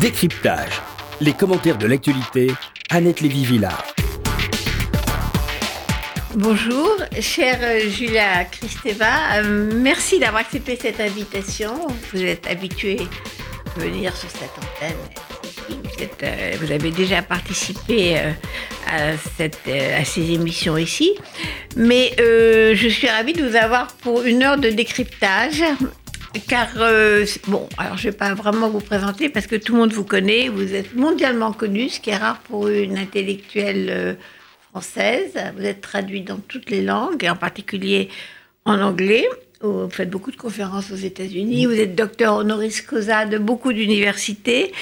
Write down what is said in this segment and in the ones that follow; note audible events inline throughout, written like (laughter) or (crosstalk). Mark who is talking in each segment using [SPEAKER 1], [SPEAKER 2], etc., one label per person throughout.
[SPEAKER 1] Décryptage. Les commentaires de l'actualité, Annette Lévy-Villard.
[SPEAKER 2] Bonjour, chère Julia Kristeva. Euh, merci d'avoir accepté cette invitation. Vous êtes habituée à venir sur cette antenne. Vous, euh, avez déjà participé euh, à, ces émissions ici. Mais je suis ravie de vous avoir pour une heure de décryptage car, euh, bon, alors je ne vais pas vraiment vous présenter parce que tout le monde vous connaît, vous êtes mondialement connu, ce qui est rare pour une intellectuelle euh, française. Vous êtes traduit dans toutes les langues, et en particulier en anglais. Vous faites beaucoup de conférences aux États-Unis. Vous êtes docteur honoris causa de beaucoup d'universités.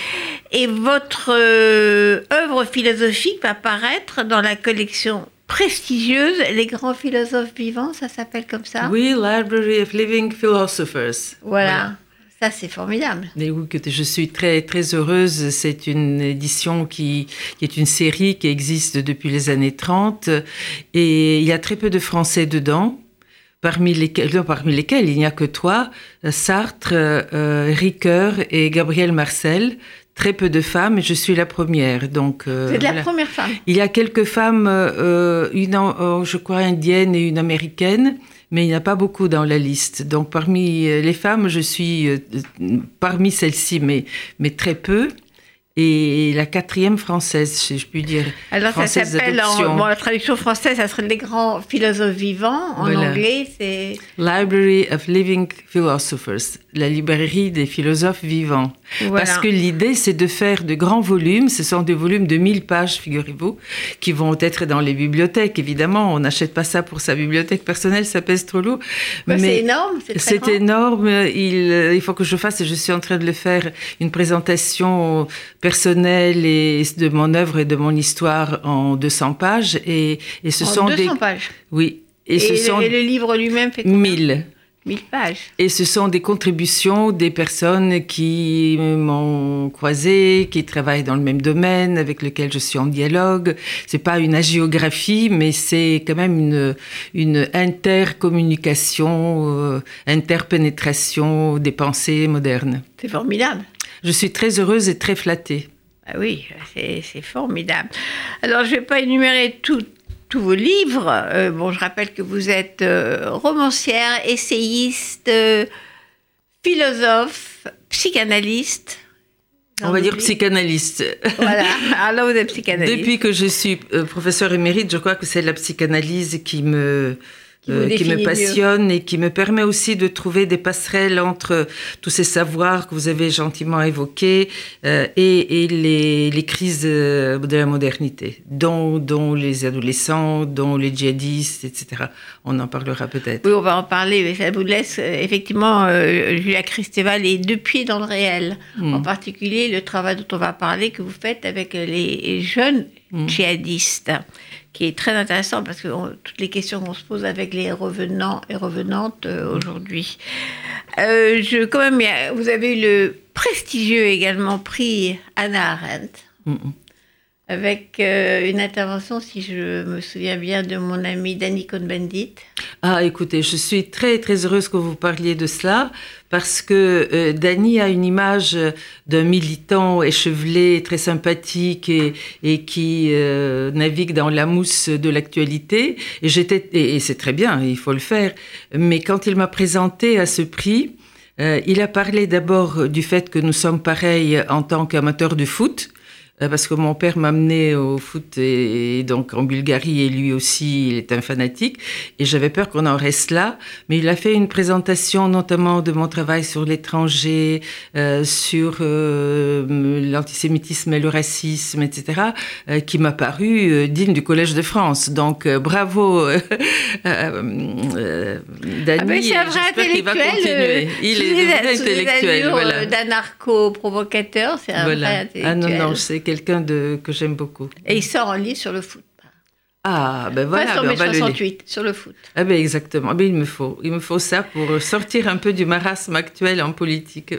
[SPEAKER 2] Et votre euh, œuvre philosophique va paraître dans la collection prestigieuse, les grands philosophes vivants, ça s'appelle comme ça
[SPEAKER 3] Oui, Library of Living Philosophers.
[SPEAKER 2] Voilà. Ça, c'est formidable.
[SPEAKER 3] Mais oui, je suis très, très heureuse. C'est une édition qui, qui, est une série qui existe depuis les années 30. Et il y a très peu de Français dedans. Parmi lesquels, parmi lesquels il n'y a que toi, Sartre, euh, Ricoeur et Gabriel Marcel très peu de femmes et je suis la première. Donc,
[SPEAKER 2] euh, Vous la première femme
[SPEAKER 3] Il y a quelques femmes, euh, une, oh, je crois, indienne et une américaine, mais il n'y a pas beaucoup dans la liste. Donc parmi les femmes, je suis parmi celles-ci, mais, mais très peu et la quatrième française, si je puis dire.
[SPEAKER 2] Alors ça s'appelle, bon, la traduction française, ça serait les grands philosophes vivants. En anglais, c'est...
[SPEAKER 3] Library of Living Philosophers, la librairie des philosophes vivants. Parce que l'idée, c'est de faire de grands volumes, ce sont des volumes de 1000 pages, figurez-vous, qui vont être dans les bibliothèques. Évidemment, on n'achète pas ça pour sa bibliothèque personnelle, ça pèse trop lourd.
[SPEAKER 2] Bah, c'est énorme,
[SPEAKER 3] c'est énorme. Il, il faut que je fasse, et je suis en train de le faire, une présentation personnel et de mon œuvre et de mon histoire en 200 pages. Et, et ce
[SPEAKER 2] en
[SPEAKER 3] sont
[SPEAKER 2] 200 pages
[SPEAKER 3] Oui.
[SPEAKER 2] Et, ce sont... et le livre lui-même fait
[SPEAKER 3] combien 1000.
[SPEAKER 2] 1000 pages.
[SPEAKER 3] Et ce sont des contributions des personnes qui m'ont croisé, qui travaillent dans le même domaine, avec lesquelles je suis en dialogue. C'est pas une agiographie, mais c'est quand même une, une intercommunication, euh, interpénétration des pensées modernes.
[SPEAKER 2] C'est formidable.
[SPEAKER 3] Je suis très heureuse et très flattée.
[SPEAKER 2] Ah oui, c'est formidable. Alors, je ne vais pas énumérer tous vos livres. Euh, bon, je rappelle que vous êtes euh, romancière, essayiste, euh, philosophe, psychanalyste.
[SPEAKER 3] On va dire psychanalyste.
[SPEAKER 2] Voilà, (laughs) alors vous êtes psychanalyste.
[SPEAKER 3] Depuis que je suis professeur émérite, je crois que c'est la psychanalyse qui me qui, euh, me passionne et qui me permet aussi de trouver des passerelles entre tous ces savoirs que vous avez gentiment évoqués euh, et, et les, les, crises euh, de la modernité, dont, dont, les adolescents, dont les djihadistes, etc. On en parlera peut-être.
[SPEAKER 2] Oui, on va en parler, mais ça vous laisse effectivement, Julia Christeval est deux pieds dans le réel. Hmm. En particulier, le travail dont on va parler que vous faites avec les jeunes hmm. djihadistes qui est très intéressant parce que toutes les questions qu'on se pose avec les revenants et revenantes euh, aujourd'hui. Euh, je, quand même, vous avez eu le prestigieux également prix Anna Arendt avec euh, une intervention, si je me souviens bien, de mon ami Danny Cohn-Bendit.
[SPEAKER 3] Ah, écoutez, je suis très très heureuse que vous parliez de cela parce que euh, Danny a une image d'un militant échevelé, très sympathique et, qui euh, navigue dans la mousse de l'actualité. Et c'est très bien, il faut le faire. Mais quand il m'a présenté à ce prix, il a parlé d'abord du fait que nous sommes pareils en tant qu'amateurs de foot euh, parce que mon père m'a amené au foot et, donc en Bulgarie et lui aussi il est un fanatique. Et j'avais peur qu'on en reste là. Mais il a fait une présentation notamment de mon travail sur l'étranger euh, sur euh, l'antisémitisme et le racisme etc euh, qui m'a paru euh, digne du collège de France. Donc bravo (laughs) Dani ah
[SPEAKER 2] ben c'est un vrai intellectuel
[SPEAKER 3] il est intellectuel
[SPEAKER 2] voilà. d'anarcho provocateur c'est un vrai intellectuel
[SPEAKER 3] ah non non c'est quelqu'un de, que j'aime beaucoup.
[SPEAKER 2] Et il sort un livre sur le foot.
[SPEAKER 3] Ah, ben voilà.
[SPEAKER 2] Pas sur ben 68, sur le foot.
[SPEAKER 3] Ah ben exactement. Ben, il me faut, il me faut ça pour sortir un peu du marasme actuel en politique.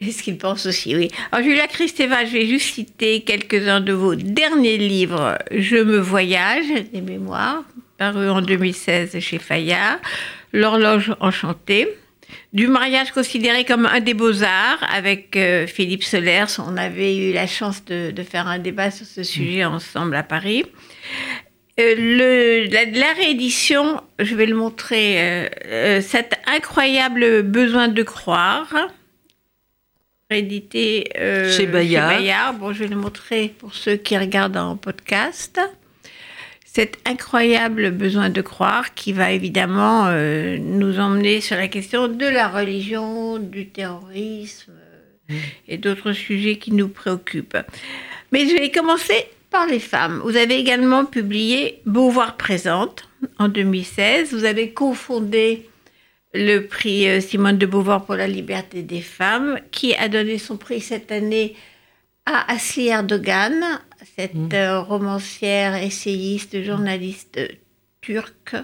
[SPEAKER 2] C'est ce qu'il pense aussi, oui. Alors, Julia Kristeva, je vais juste citer quelques-uns de vos derniers livres. Je me voyage, des mémoires, paru en 2016 chez Fayard. L'horloge enchantée, du mariage considéré comme un des beaux-arts avec euh, Philippe Solers. On avait eu la chance de, faire un débat sur ce sujet ensemble à Paris. Euh, le, la, réédition, je vais le montrer, euh, cet incroyable besoin de croire, réédité
[SPEAKER 3] chez Bayard.
[SPEAKER 2] Bon, je vais le montrer pour ceux qui regardent en podcast cet incroyable besoin de croire qui va évidemment euh, nous emmener sur la question de la religion, du terrorisme mmh. et d'autres sujets qui nous préoccupent. Mais je vais commencer par les femmes. Vous avez également publié Beauvoir présente en 2016. Vous avez cofondé le prix euh, Simone de Beauvoir pour la liberté des femmes, qui a donné son prix cette année à Asli Erdogan, cette mmh. euh, romancière, essayiste, journaliste turque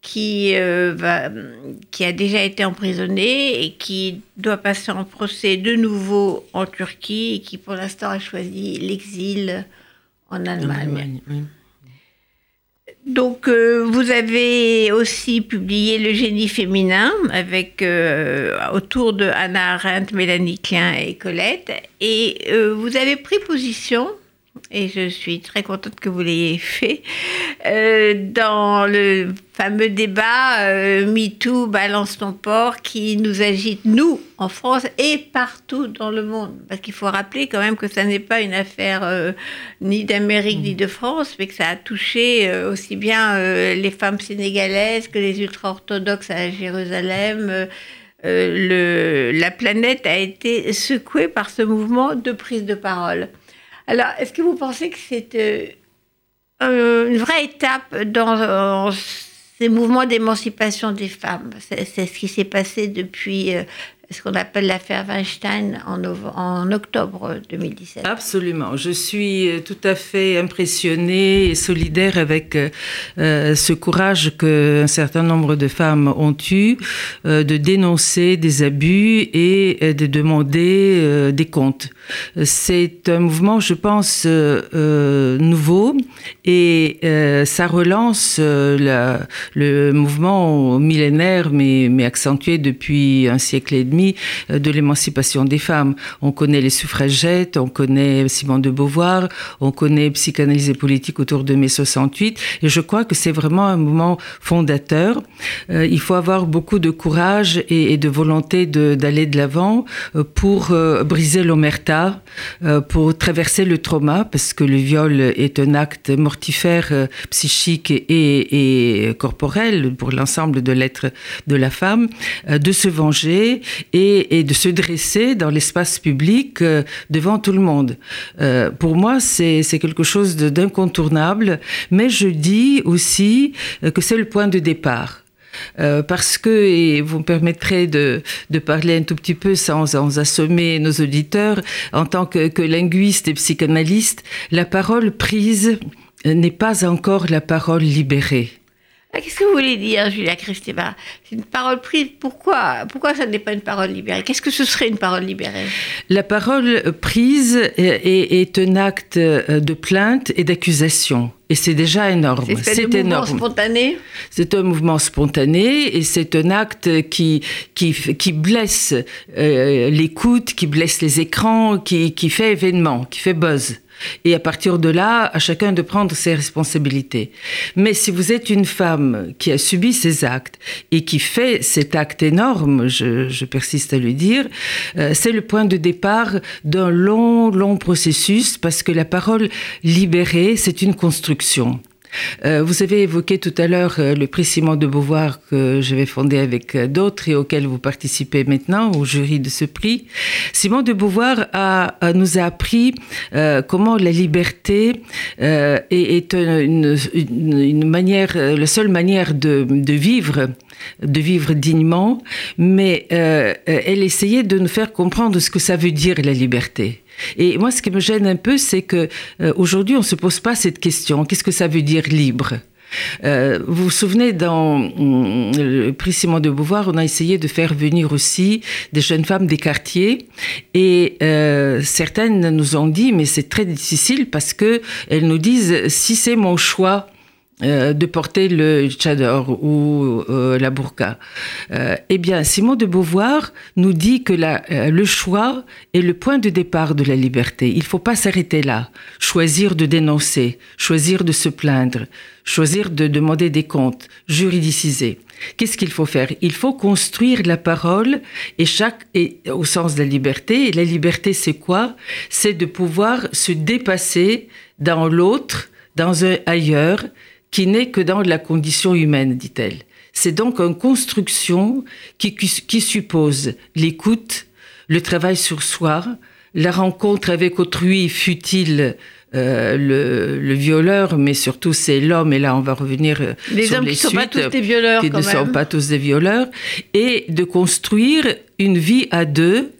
[SPEAKER 2] qui, euh, va, qui a déjà été emprisonnée et qui doit passer en procès de nouveau en Turquie et qui pour l'instant a choisi l'exil en Allemagne. Donc, euh, vous avez aussi publié Le génie féminin avec autour de Anna Arendt, Mélanie Klein et Colette. Et vous avez pris position et je suis très contente que vous l'ayez fait, euh, dans le fameux débat euh, MeToo, balance ton port, qui nous agite, nous, en France et partout dans le monde. Parce qu'il faut rappeler quand même que ça n'est pas une affaire euh, ni d'Amérique ni de France, mais que ça a touché aussi bien les femmes sénégalaises que les ultra-orthodoxes à Jérusalem. Le, la planète a été secouée par ce mouvement de prise de parole. Alors, est-ce que vous pensez que c'est euh, une vraie étape dans, ces mouvements d'émancipation des femmes? C'est ce qui s'est passé depuis euh, ce qu'on appelle l'affaire Weinstein en, octobre 2017.
[SPEAKER 3] Absolument. Je suis euh, tout à fait impressionnée et solidaire avec euh, ce courage qu'un certain nombre de femmes ont eu euh, de dénoncer des abus et de demander des comptes. C'est un mouvement, je pense, nouveau et ça relance le mouvement millénaire mais accentué depuis un siècle et demi euh, de l'émancipation des femmes. On connaît les suffragettes, on connaît Simone de Beauvoir, on connaît psychanalyse et politique autour de mai 68. Et je crois que c'est vraiment un moment fondateur. Euh, il faut avoir beaucoup de courage et, de volonté d'aller de l'avant euh, pour briser l'omerta, pour traverser le trauma, parce que le viol est un acte mortifère psychique et, et corporel pour l'ensemble de l'être de la femme, de se venger et, de se dresser dans l'espace public euh, devant tout le monde. Euh, pour moi, c'est quelque chose d'incontournable, mais je dis aussi euh, que c'est le point de départ. parce que, et vous me permettrez de, de, parler un tout petit peu sans, sans assommer nos auditeurs, en tant que, que linguiste et psychanalyste, la parole prise n'est pas encore la parole libérée.
[SPEAKER 2] Ah, qu'est-ce que vous voulez dire, Julia Kristeva? C'est une parole prise. Pourquoi? Pourquoi ça n'est pas une parole libérée? Qu'est-ce que ce serait une parole libérée?
[SPEAKER 3] La parole prise est, un acte de plainte et d'accusation. Et c'est déjà énorme.
[SPEAKER 2] C'est un mouvement spontané?
[SPEAKER 3] C'est un mouvement spontané et c'est un acte qui, qui, qui blesse euh, l'écoute, qui blesse les écrans, qui, qui fait événement, qui fait buzz. Et à partir de là, à chacun de prendre ses responsabilités. Mais si vous êtes une femme qui a subi ces actes et qui fait cet acte énorme, je, persiste à le dire, euh, c'est le point de départ d'un long, long processus parce que la parole libérée, c'est une construction. Euh, vous avez évoqué tout à l'heure euh, le prix Simon de Beauvoir que je vais fonder avec euh, d'autres et auquel vous participez maintenant au jury de ce prix. Simon de Beauvoir a, nous a appris comment la liberté est, une, une, manière, la seule manière de, de vivre de vivre dignement, mais elle essayait de nous faire comprendre ce que ça veut dire la liberté. Et moi, ce qui me gêne un peu, c'est que euh, aujourd'hui, on se pose pas cette question. Qu'est-ce que ça veut dire libre? Euh, vous vous souvenez, dans mm, le prix Simon de Beauvoir, on a essayé de faire venir aussi des jeunes femmes des quartiers et euh, certaines nous ont dit, mais c'est très difficile parce que elles nous disent, si c'est mon choix, euh, de porter le tchador ou euh, la burqa. Euh, eh bien, Simon de Beauvoir nous dit que la, le choix est le point de départ de la liberté. Il ne faut pas s'arrêter là. Choisir de dénoncer, choisir de se plaindre, choisir de demander des comptes, juridiciser. Qu'est-ce qu'il faut faire? Il faut construire la parole et chaque et, au sens de la liberté. Et la liberté, c'est quoi? C'est de pouvoir se dépasser dans l'autre, dans un ailleurs, qui n'est que dans la condition humaine, dit-elle. C'est donc une construction qui, qui suppose l'écoute, le travail sur soi, la rencontre avec autrui, fut-il euh, le, le, violeur, mais surtout c'est l'homme, et là on va revenir euh,
[SPEAKER 2] les
[SPEAKER 3] sur
[SPEAKER 2] hommes
[SPEAKER 3] les
[SPEAKER 2] qui ne sont pas tous des violeurs,
[SPEAKER 3] qui
[SPEAKER 2] quand
[SPEAKER 3] ne sont pas tous des violeurs, et de construire une vie à deux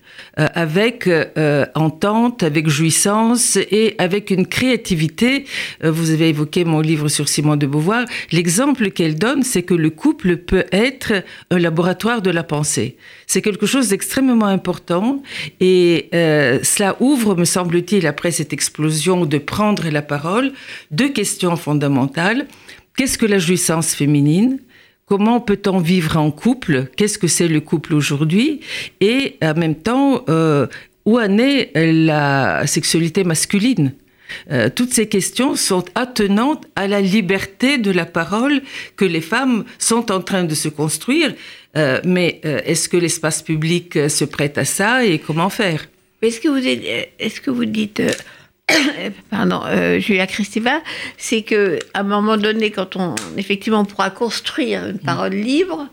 [SPEAKER 3] avec euh, entente, avec jouissance et avec une créativité. Euh, vous avez évoqué mon livre sur Simone de Beauvoir. L'exemple qu'elle donne, c'est que le couple peut être un laboratoire de la pensée. C'est quelque chose d'extrêmement important et euh, cela ouvre, me semble-t-il, après cette explosion de prendre la parole, deux questions fondamentales. Qu'est-ce que la jouissance féminine? Comment peut-on vivre en couple? Qu'est-ce que c'est le couple aujourd'hui? Et en même temps, euh, où en est la sexualité masculine? Euh, toutes ces questions sont attenantes à la liberté de la parole que les femmes sont en train de se construire. Euh, mais est-ce que l'espace public se prête à ça et comment faire?
[SPEAKER 2] Est-ce que est-ce que vous dites, (coughs) pardon, euh, Julia Kristeva, c'est que à un moment donné, quand on effectivement on pourra construire une parole libre,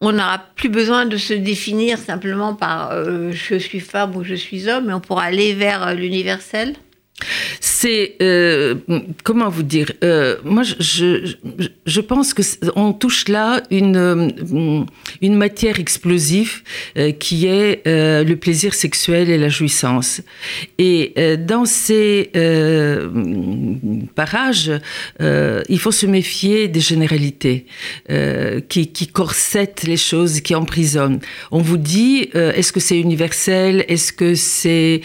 [SPEAKER 2] on n'aura plus besoin de se définir simplement par euh, je suis femme ou je suis homme, mais on pourra aller vers euh, l'universel.
[SPEAKER 3] C'est euh, comment vous dire euh, Moi, je, pense que on touche là une euh, une matière explosive qui est le plaisir sexuel et la jouissance. Et dans ces parages, il faut se méfier des généralités qui, corsettent les choses, qui emprisonnent. On vous dit, est-ce que c'est universel? Est-ce que c'est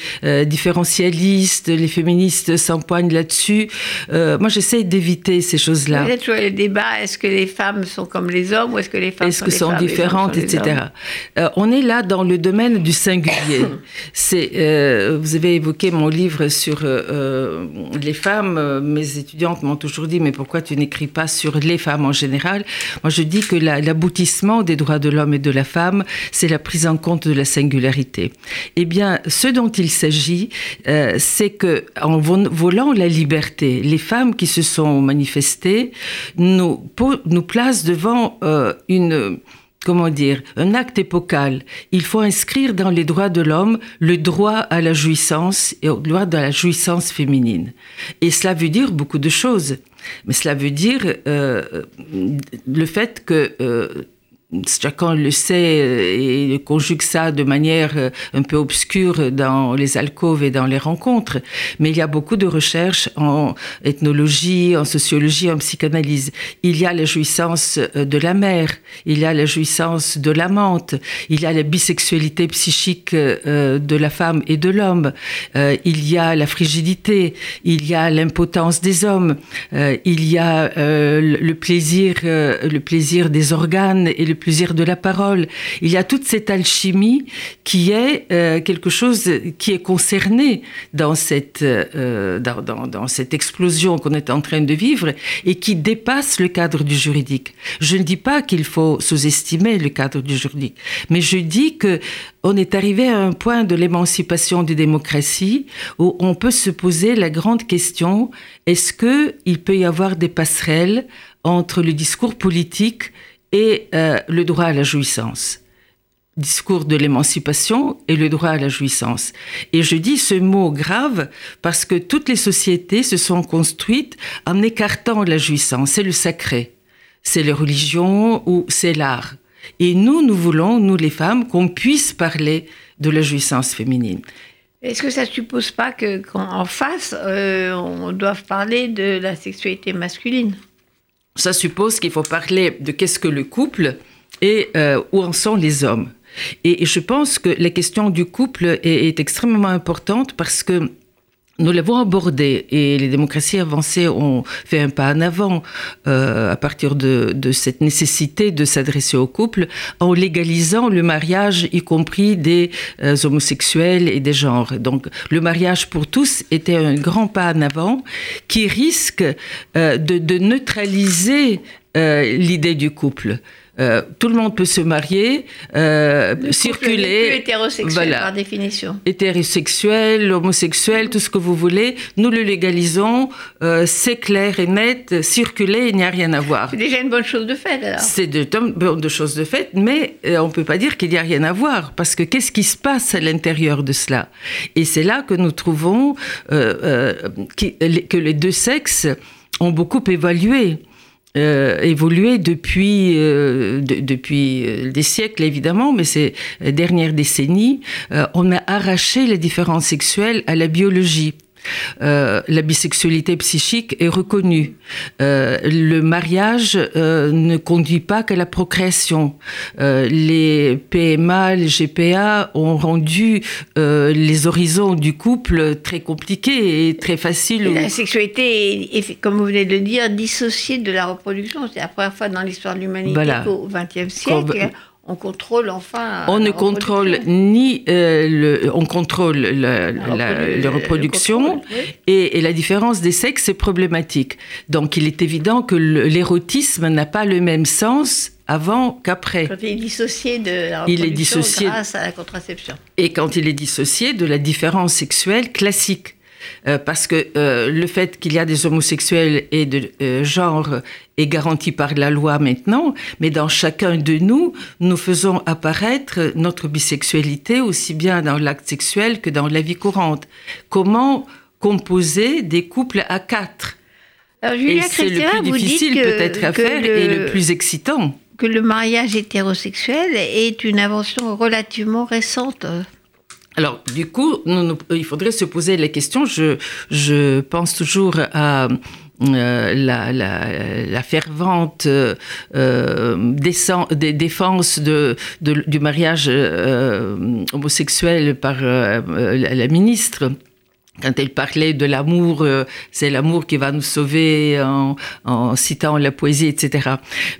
[SPEAKER 3] différentialiste féministes s'empoignent là-dessus. Euh, moi, j'essaie d'éviter ces choses-là.
[SPEAKER 2] Peut-être toujours le débat est-ce que les femmes sont comme les hommes ou est-ce que les femmes
[SPEAKER 3] Est-ce
[SPEAKER 2] sont
[SPEAKER 3] que
[SPEAKER 2] les
[SPEAKER 3] sont
[SPEAKER 2] femmes, les
[SPEAKER 3] différentes,
[SPEAKER 2] sont les
[SPEAKER 3] etc.
[SPEAKER 2] hommes
[SPEAKER 3] Euh, on est là dans le domaine du singulier. (coughs) C'est, euh, vous avez évoqué mon livre sur les femmes. Mes étudiantes m'ont toujours dit, mais pourquoi tu n'écris pas sur les femmes en général? Moi, je dis que la- l'aboutissement des droits de l'homme et de la femme, c'est la prise en compte de la singularité. Eh bien, ce dont il s'agit, c'est que en vo- volant la liberté, les femmes qui se sont manifestées nous, placent devant euh, une comment dire, un acte épocal. Il faut inscrire dans les droits de l'homme le droit à la jouissance et le droit de la jouissance féminine. Et cela veut dire beaucoup de choses. Mais cela veut dire euh, le fait que euh, chacun le sait euh, et conjugue ça de manière euh, un peu obscure dans les alcôves et dans les rencontres. Mais il y a beaucoup de recherches en ethnologie, en sociologie, en psychanalyse. Il y a la jouissance euh, de la mère, il y a la jouissance de l'amante, il y a la bisexualité psychique de la femme et de l'homme, il y a la frigidité, il y a l'impotence des hommes, il y a le plaisir, le plaisir des organes et le plaisir de la parole. Il y a toute cette alchimie qui est euh, quelque chose qui est concerné dans cette, euh, dans, dans, dans cette explosion qu'on est en train de vivre et qui dépasse le cadre du juridique. Je ne dis pas qu'il faut sous-estimer le cadre du juridique, mais je dis que on est arrivé à un point de l'émancipation des démocraties où on peut se poser la grande question est-ce que il peut y avoir des passerelles entre le discours politique et euh, le droit à la jouissance discours de l'émancipation et le droit à la jouissance. Et je dis ce mot grave parce que toutes les sociétés se sont construites en écartant la jouissance. C'est le sacré, c'est la religion ou c'est l'art. Et nous, nous voulons, nous les femmes, qu'on puisse parler de la jouissance féminine.
[SPEAKER 2] Est-ce que ça suppose pas que qu'en face, euh, on doit parler de la sexualité masculine?
[SPEAKER 3] Ça suppose qu'il faut parler de qu'est-ce que le couple et euh, où en sont les hommes. Et, je pense que la question du couple est extrêmement importante parce que nous l'avons abordé et les démocraties avancées ont fait un pas en avant euh, à partir de, de, cette nécessité de s'adresser au couple en légalisant le mariage, y compris des euh, homosexuels et des genres. Donc le mariage pour tous était un grand pas en avant qui risque euh, de, de, neutraliser euh, l'idée du couple. Euh, tout le monde peut se marier, euh,
[SPEAKER 2] le
[SPEAKER 3] circuler.
[SPEAKER 2] Plus hétérosexuel voilà. par définition.
[SPEAKER 3] Hétérosexuel, homosexuel, tout ce que vous voulez. Nous le légalisons, euh, c'est clair et net. Circuler, il n'y a rien à voir.
[SPEAKER 2] C'est déjà une bonne chose de fait alors.
[SPEAKER 3] C'est de bonnes choses de fait, mais euh, on ne peut pas dire qu'il n'y a rien à voir parce que qu'est-ce qui se passe à l'intérieur de cela? Et c'est là que nous trouvons euh, qui, que les deux sexes ont beaucoup évolué euh, évolué depuis euh, de, depuis euh, des siècles évidemment, mais ces dernières décennies, euh, on a arraché les différences sexuelles à la biologie. Euh, la bisexualité psychique est reconnue. Euh, le mariage euh, ne conduit pas qu'à la procréation. Les PMA, les GPA ont rendu les horizons du couple très compliqués et très faciles.
[SPEAKER 2] La sexualité est, est, comme vous venez de le dire, dissociée de la reproduction. C'est la première fois dans l'histoire de l'humanité voilà. qu'au XXe siècle. Comme, on contrôle enfin.
[SPEAKER 3] On ne contrôle ni euh, le, on contrôle la, la, la, la reproduction le contrôle, oui. et, et, la différence des sexes est problématique. Donc il est évident que l'érotisme n'a pas le même sens avant qu'après.
[SPEAKER 2] Quand il est dissocié de la il est dissocié, grâce à la contraception.
[SPEAKER 3] Et quand il est dissocié de la différence sexuelle classique. Euh, parce que euh, le fait qu'il y a des homosexuels et de euh, genre est garanti par la loi maintenant, mais dans chacun de nous, nous faisons apparaître notre bisexualité aussi bien dans l'acte sexuel que dans la vie courante. Comment composer des couples à quatre?
[SPEAKER 2] Alors, Julia
[SPEAKER 3] Et c'est le plus difficile peut-être à faire le... et le plus excitant.
[SPEAKER 2] Que le mariage hétérosexuel est une invention relativement récente.
[SPEAKER 3] Alors, du coup, nous, il faudrait se poser la question. Je, je pense toujours à euh, la, la, la, fervente euh, défense de, du mariage euh, homosexuel par euh, la ministre quand elle parlait de l'amour, euh, c'est l'amour qui va nous sauver en, en, citant la poésie, etc.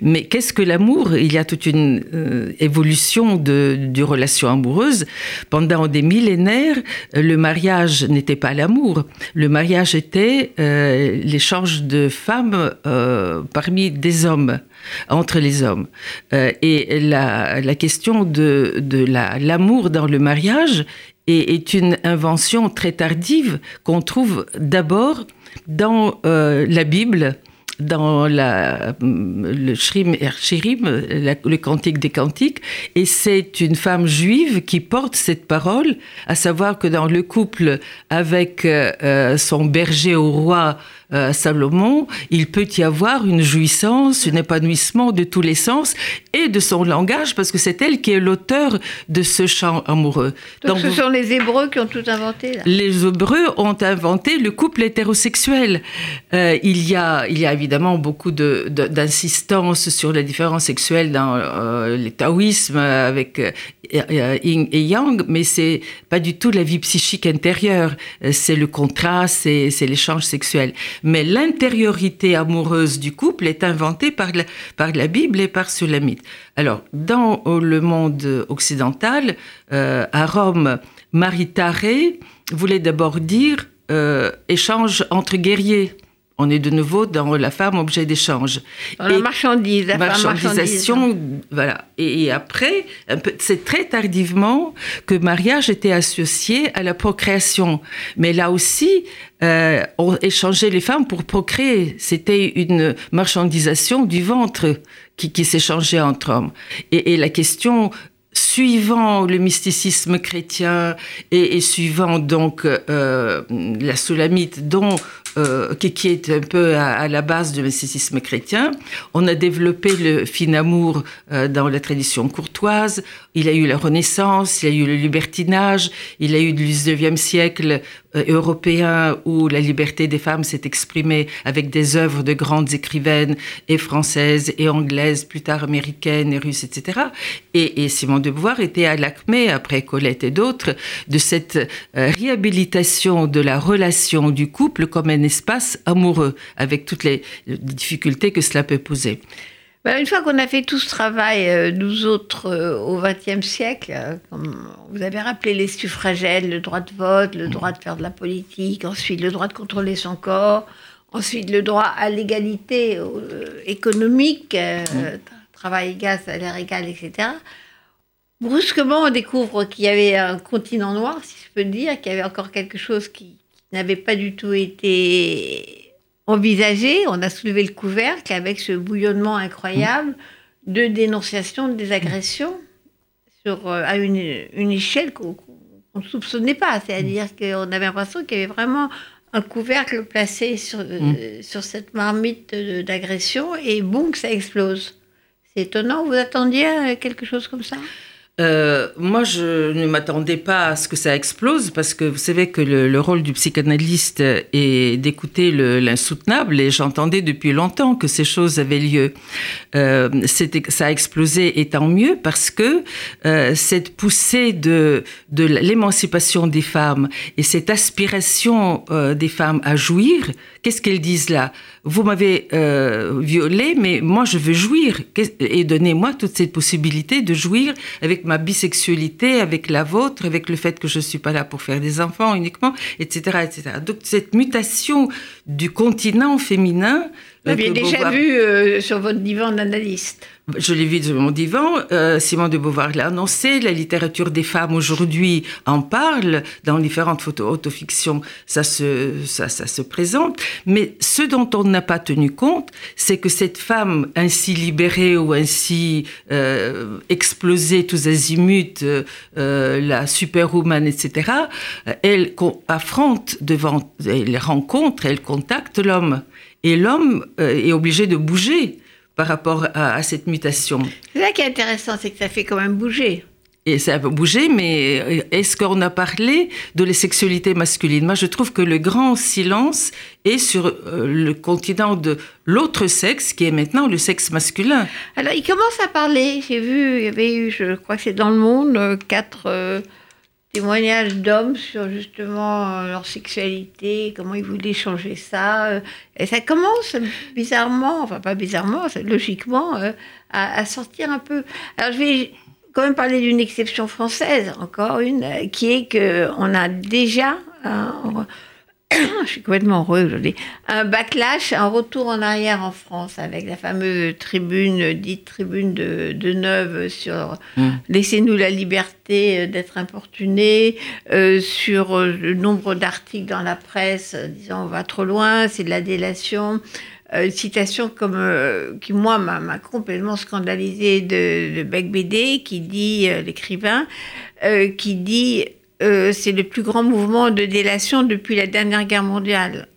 [SPEAKER 3] Mais qu'est-ce que l'amour? Il y a toute une euh, évolution de, de relations amoureuses. Pendant des millénaires, le mariage n'était pas l'amour. Le mariage était euh, l'échange de femmes euh, parmi des hommes entre les hommes. Euh, et la, la, question de, de l'amour la, dans le mariage et est une invention très tardive qu'on trouve d'abord dans euh, la Bible, dans le Shrim le cantique des cantiques, et c'est une femme juive qui porte cette parole, à savoir que dans le couple avec euh, son berger au roi, euh, Salomon, il peut y avoir une jouissance, un épanouissement de tous les sens et de son langage, parce que c'est elle qui est l'auteur de ce chant amoureux.
[SPEAKER 2] Donc, Donc ce sont les Hébreux qui ont tout inventé. Là.
[SPEAKER 3] Les Hébreux ont inventé le couple hétérosexuel. Euh, il, y a, il y a évidemment beaucoup d'insistance sur la différence sexuelle dans euh, le taoïsme avec euh, yin et yang, mais c'est pas du tout la vie psychique intérieure, euh, c'est le contraste, c'est l'échange sexuel. Mais l'intériorité amoureuse du couple est inventée par la, Bible et par Sulamite. Alors, dans le monde occidental, euh, à Rome, maritare voulait d'abord dire euh, échange entre guerriers on est de nouveau dans la femme objet d'échange.
[SPEAKER 2] La marchandise, la
[SPEAKER 3] marchandisation, marchandise. voilà. Et, après, c'est très tardivement que mariage était associé à la procréation. Mais là aussi, euh, on échangeait les femmes pour procréer. C'était une marchandisation du ventre qui, qui s'échangeait entre hommes. Et, et la question suivant le mysticisme chrétien et, et suivant donc euh, la solamite dont euh, qui, est un peu à, la base du mysticisme chrétien. On a développé le fin amour euh, dans la tradition courtoise. Il a eu la Renaissance, il a eu le libertinage, il a eu le 19e siècle européen où la liberté des femmes s'est exprimée avec des œuvres de grandes écrivaines et françaises et anglaises, plus tard américaines et russes, etc. Et, et Simone de Beauvoir était à l'acmé, après Colette et d'autres, de cette euh, réhabilitation de la relation du couple comme un espace amoureux, avec toutes les difficultés que cela peut poser.
[SPEAKER 2] Ben, une fois qu'on a fait tout ce travail, euh, nous autres, euh, au XXe siècle, euh, comme vous avez rappelé les suffragettes, le droit de vote, le droit de faire de la politique, ensuite le droit de contrôler son corps, ensuite le droit à l'égalité économique, travail égal, salaire égal, etc. Brusquement, on découvre qu'il y avait un continent noir, si je peux dire, qu'il y avait encore quelque chose qui n'avait pas du tout été envisagé, on a soulevé le couvercle avec ce bouillonnement incroyable de dénonciation des agressions sur, euh, à une, échelle qu'on ne soupçonnait pas. C'est-à-dire qu'on avait l'impression qu'il y avait vraiment un couvercle placé sur, euh, mm. sur cette marmite d'agression et boum, ça explose. C'est étonnant. Vous attendiez à quelque chose comme ça?
[SPEAKER 3] Euh, moi, je ne m'attendais pas à ce que ça explose parce que vous savez que le, rôle du psychanalyste est d'écouter l'insoutenable et j'entendais depuis longtemps que ces choses avaient lieu. Euh, ça a explosé et tant mieux parce que euh, cette poussée de, l'émancipation des femmes et cette aspiration euh, des femmes à jouir, qu'est-ce qu'elles disent là? Vous m'avez violée, mais moi je veux jouir et donnez-moi toute cette possibilité de jouir avec ma bisexualité, avec la vôtre, avec le fait que je ne suis pas là pour faire des enfants uniquement, etc., etc. Donc cette mutation du continent féminin.
[SPEAKER 2] Vous l'aviez déjà vu euh, sur votre divan d'analyste.
[SPEAKER 3] Je l'ai vu sur mon divan. Euh, Simone de Beauvoir l'a annoncé. La littérature des femmes aujourd'hui en parle. Dans différentes photos autofictions, ça se, ça, ça se présente. Mais ce dont on n'a pas tenu compte, c'est que cette femme ainsi libérée ou ainsi euh, explosée tous azimuts, euh, la superwoman, etc., elle affronte devant, elle rencontre, elle contacte l'homme. Et l'homme est obligé de bouger par rapport à, cette mutation.
[SPEAKER 2] C'est ça qui est intéressant, c'est que ça fait quand même bouger.
[SPEAKER 3] Et ça a bougé, mais est-ce qu'on a parlé de la sexualité masculine? Moi, je trouve que le grand silence est sur euh, le continent de l'autre sexe, qui est maintenant le sexe masculin.
[SPEAKER 2] Alors, il commence à parler. J'ai vu, il y avait eu, je crois que c'est dans le monde, euh, quatre... Euh, témoignages d'hommes sur justement euh, leur sexualité, comment ils voulaient changer ça. Euh, et ça commence bizarrement, enfin pas bizarrement, logiquement, euh, à, sortir un peu. Alors je vais quand même parler d'une exception française, encore une, qui est qu'on a déjà je suis complètement heureux aujourd'hui, un backlash, un retour en arrière en France avec la fameuse tribune, dite tribune de, de Neuve sur mmh. laissez-nous la liberté d'être importunés, euh, sur le nombre d'articles dans la presse disant on va trop loin, c'est de la délation. Euh, citation comme, euh, qui, moi, m'a complètement scandalisé de, de Beck BD, qui dit, l'écrivain, qui dit euh, c'est le plus grand mouvement de délation depuis la dernière guerre mondiale.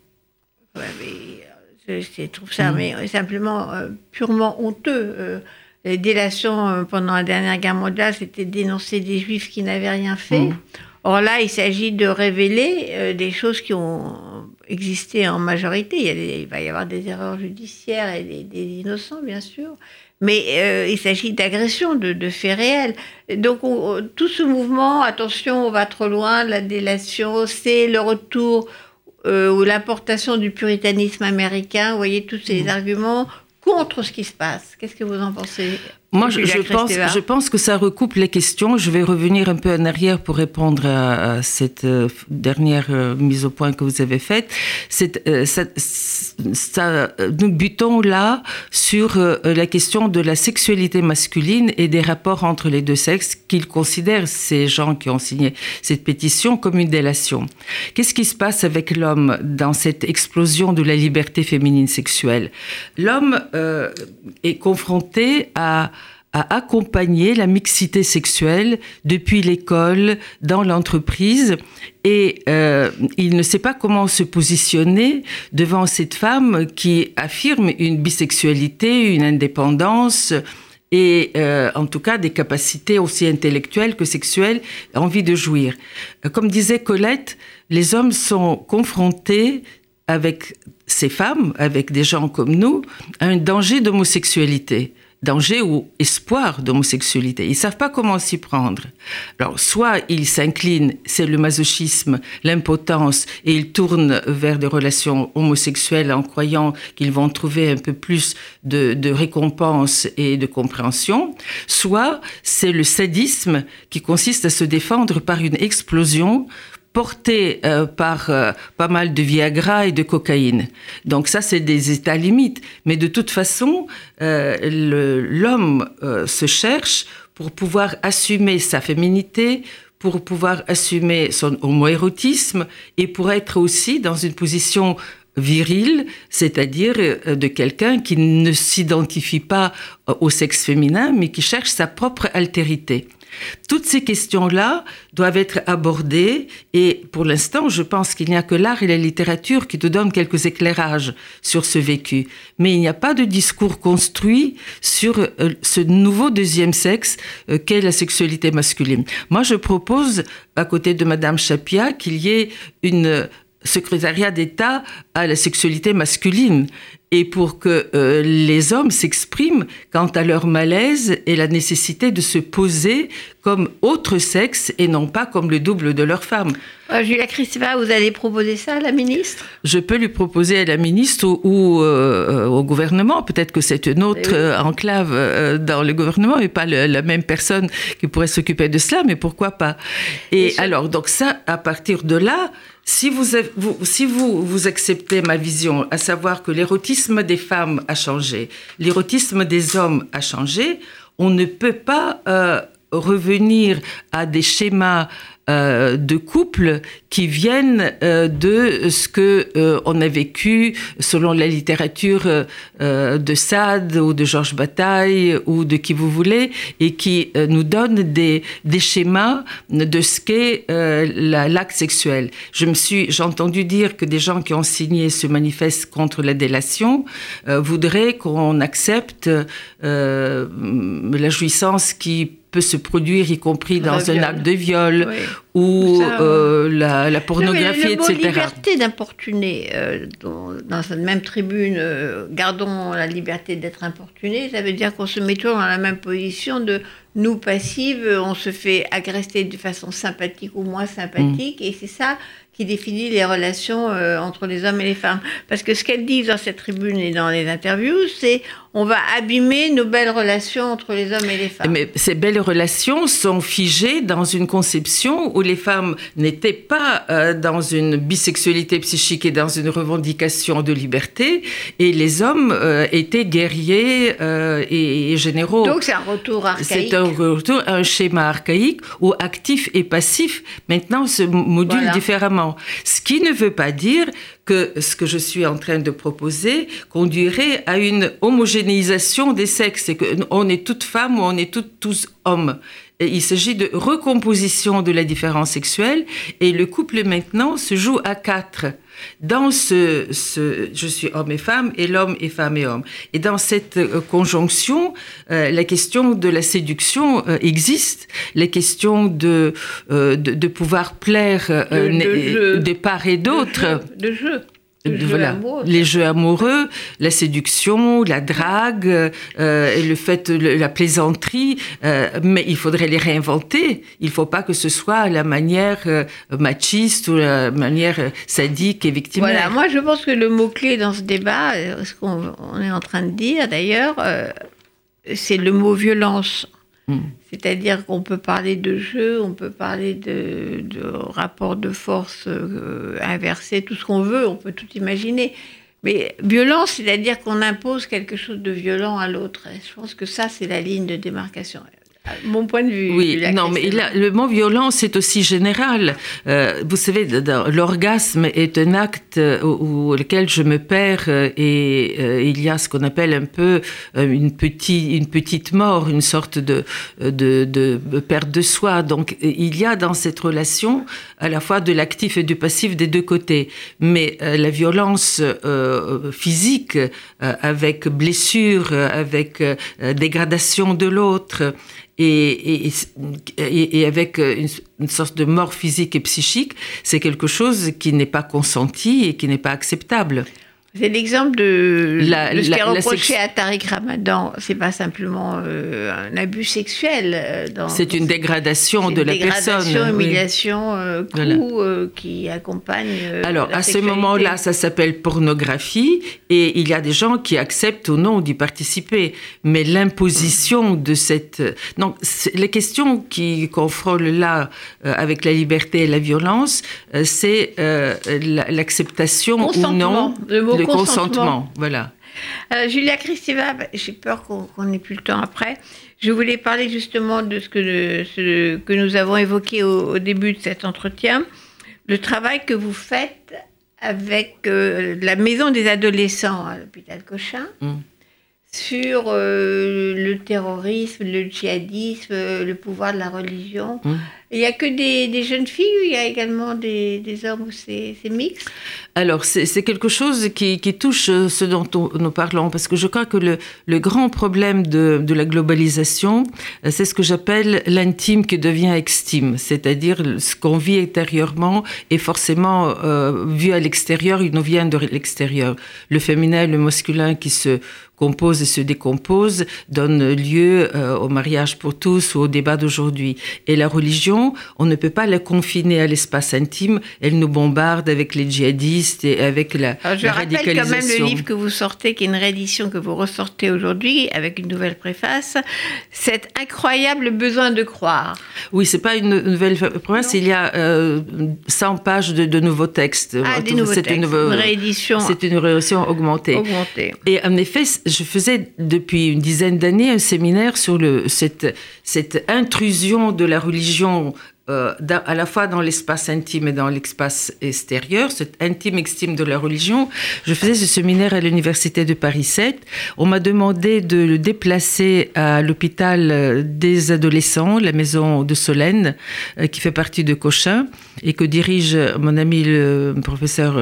[SPEAKER 2] Euh, je, trouve ça mm. mais, simplement euh, purement honteux. les délations pendant la dernière guerre mondiale, c'était dénoncer des juifs qui n'avaient rien fait. Mm. Or là, il s'agit de révéler des choses qui ont existé en majorité. Il, va y avoir des erreurs judiciaires et des innocents, bien sûr mais euh, il s'agit d'agression, de, faits réels. Donc tout ce mouvement, attention, on va trop loin, la délation, c'est le retour euh, ou l'importation du puritanisme américain. Vous voyez tous ces mmh. arguments contre ce qui se passe. Qu'est-ce que vous en pensez?
[SPEAKER 3] Moi, je, pense, je pense que ça recoupe les questions. Je vais revenir un peu en arrière pour répondre à, cette euh, dernière euh, mise au point que vous avez faite. Euh, ça, nous butons là sur la question de la sexualité masculine et des rapports entre les deux sexes qu'ils considèrent, ces gens qui ont signé cette pétition, comme une délation. Qu'est-ce qui se passe avec l'homme dans cette explosion de la liberté féminine sexuelle? L'homme est confronté à à accompagner la mixité sexuelle depuis l'école, dans l'entreprise, et euh, il ne sait pas comment se positionner devant cette femme qui affirme une bisexualité, une indépendance et euh, en tout cas des capacités aussi intellectuelles que sexuelles, envie de jouir. Comme disait Colette, les hommes sont confrontés avec ces femmes, avec des gens comme nous, à un danger d'homosexualité danger ou espoir d'homosexualité. Ils savent pas comment s'y prendre. Alors, soit ils s'inclinent, c'est le masochisme, l'impotence, et ils tournent vers des relations homosexuelles en croyant qu'ils vont trouver un peu plus de, de récompense et de compréhension. Soit c'est le sadisme qui consiste à se défendre par une explosion porté euh, par euh, pas mal de Viagra et de cocaïne. Donc ça, c'est des états limites. Mais de toute façon, euh, l'homme se cherche pour pouvoir assumer sa féminité, pour pouvoir assumer son homoérotisme et pour être aussi dans une position virile, c'est-à-dire de quelqu'un qui ne s'identifie pas au sexe féminin, mais qui cherche sa propre altérité. Toutes ces questions-là doivent être abordées et pour l'instant, je pense qu'il n'y a que l'art et la littérature qui te donnent quelques éclairages sur ce vécu. Mais il n'y a pas de discours construit sur euh, ce nouveau deuxième sexe euh, qu'est la sexualité masculine. Moi, je propose, à côté de Madame Chapia, qu'il y ait une secrétariat d'État à la sexualité masculine et pour que euh, les hommes s'expriment quant à leur malaise et la nécessité de se poser comme autre sexe et non pas comme le double de leur femme.
[SPEAKER 2] Euh, Julia Christeva, vous allez proposer ça à la ministre?
[SPEAKER 3] Je peux lui proposer à la ministre ou, euh, au gouvernement. Peut-être que c'est une autre eh enclave dans le gouvernement et pas la même personne qui pourrait s'occuper de cela, mais pourquoi pas? Et, alors, donc ça, à partir de là, si vous, si vous, vous acceptez ma vision, à savoir que l'érotisme des femmes a changé, l'érotisme des hommes a changé, on ne peut pas euh, revenir à des schémas euh, de couples qui viennent euh, de ce que euh, on a vécu selon la littérature de Sade ou de Georges Bataille ou de qui vous voulez et qui nous donnent des, des schémas de ce qu'est l'acte sexuel. Je me suis, j'ai entendu dire que des gens qui ont signé ce manifeste contre la délation voudraient qu'on accepte la jouissance qui peut se produire, y compris dans un acte de viol ou euh, la, pornographie,
[SPEAKER 2] etc.
[SPEAKER 3] La
[SPEAKER 2] liberté d'importuner, euh, dans, dans, cette même tribune, euh, gardons la liberté d'être importuné, ça veut dire qu'on se met toujours dans la même position de nous passives, on se fait agresser de façon sympathique ou moins sympathique, mm. et c'est ça qui définit les relations entre les hommes et les femmes. Parce que ce qu'elle dit dans cette tribune et dans les interviews, c'est on va abîmer nos belles relations entre les hommes et les femmes.
[SPEAKER 3] Mais ces belles relations sont figées dans une conception où les femmes n'étaient pas euh, dans une bisexualité psychique et dans une revendication de liberté, et les hommes euh, étaient guerriers euh, et, généraux.
[SPEAKER 2] Donc c'est un retour archaïque.
[SPEAKER 3] C'est un retour un schéma archaïque où actif et passif maintenant se modulent différemment. Ce qui ne veut pas dire que ce que je suis en train de proposer conduirait à une homogénéisation des sexes, et qu'on est toutes femmes ou on est toutes tous hommes. il s'agit de recomposition de la différence sexuelle et le couple maintenant se joue à quatre. Dans ce, ce, je suis homme et femme et l'homme est femme et homme. Et dans cette euh, conjonction, euh, la question de la séduction euh, existe, la question de, de, de, pouvoir plaire de, de, part et d'autre.
[SPEAKER 2] Jeu
[SPEAKER 3] voilà, les jeux amoureux, la séduction, la drague, euh, et le fait, la plaisanterie, euh, mais il faudrait les réinventer. Il ne faut pas que ce soit la manière euh, machiste ou la manière sadique et victimaire.
[SPEAKER 2] Voilà, moi je pense que le mot-clé dans ce débat, ce qu'on est en train de dire d'ailleurs, c'est le mot violence. Mm. C'est-à-dire qu'on peut parler de jeu, on peut parler de, de rapport de force euh, inversé, tout ce qu'on veut, on peut tout imaginer. Mais violence, c'est-à-dire qu'on impose quelque chose de violent à l'autre. Je pense que ça, c'est la ligne de démarcation. Mon point de vue.
[SPEAKER 3] Oui, non, mais le mot violence c'est aussi général. Euh, vous savez, l'orgasme est un acte où, lequel je me perds euh, et euh, il y a ce qu'on appelle un peu une, petite, une petite mort, une sorte de, de, de, perte de soi. Donc il y a dans cette relation à la fois de l'actif et du passif des deux côtés. Mais la violence physique avec blessure, avec dégradation de l'autre, et, et, et, avec une, une, sorte de mort physique et psychique, c'est quelque chose qui n'est pas consenti et qui n'est pas acceptable.
[SPEAKER 2] C'est l'exemple de, la, ce qui est reproché à Tariq Ramadan. C'est pas simplement euh, un abus sexuel.
[SPEAKER 3] Euh, c'est une dégradation de la personne.
[SPEAKER 2] Dégradation, humiliation, euh, coup qui accompagne.
[SPEAKER 3] Alors à ce moment-là, ça s'appelle pornographie et il y a des gens qui acceptent ou non d'y participer. Mais l'imposition de cette. Donc les questions qui confrontent là avec la liberté et la violence, c'est l'acceptation ou non.
[SPEAKER 2] Le mot
[SPEAKER 3] consentement. Voilà.
[SPEAKER 2] Euh, Julia Christiva, bah, j'ai peur qu'on n'ait plus le temps après. Je voulais parler justement de ce que, ce que nous avons évoqué au, début de cet entretien, le travail que vous faites avec euh, la maison des adolescents à l'hôpital Cochin. Mm. Sur euh, le terrorisme, le djihadisme, le pouvoir de la religion. Mm. Il n'y a que des, jeunes filles ou il y a également des, hommes ou c'est mixte
[SPEAKER 3] Alors, c'est quelque chose qui, touche euh, ce dont nous parlons, parce que je crois que le, grand problème de, la globalisation, euh, c'est ce que j'appelle l'intime qui devient extime, c'est-à-dire ce qu'on vit intérieurement est forcément euh, vu à l'extérieur, il nous vient de l'extérieur. Le féminin le masculin qui se compose et se décompose, donne lieu euh, au mariage pour tous ou au débat d'aujourd'hui. Et la religion, on ne peut pas la confiner à l'espace intime, elle nous bombarde avec les djihadistes et avec la,
[SPEAKER 2] Alors, je
[SPEAKER 3] rappelle
[SPEAKER 2] quand même le livre que vous sortez, qui est une réédition que vous ressortez aujourd'hui avec une nouvelle préface, cet incroyable besoin de croire.
[SPEAKER 3] Oui, c'est pas une nouvelle préface, il y a 100 euh, pages de, nouveaux textes.
[SPEAKER 2] Ah, des nouveaux textes, une, réédition.
[SPEAKER 3] C'est une réédition augmentée.
[SPEAKER 2] augmentée.
[SPEAKER 3] Et en effet, je faisais depuis une dizaine d'années un séminaire sur le, cette, cette intrusion de la religion euh, à la fois dans l'espace intime et dans l'espace extérieur, cette intime extime de la religion. Je faisais ce séminaire à l'université de Paris 7. On m'a demandé de le déplacer à l'hôpital euh, des adolescents, la maison de Solène, euh, qui fait partie de Cochin et que dirige mon ami le professeur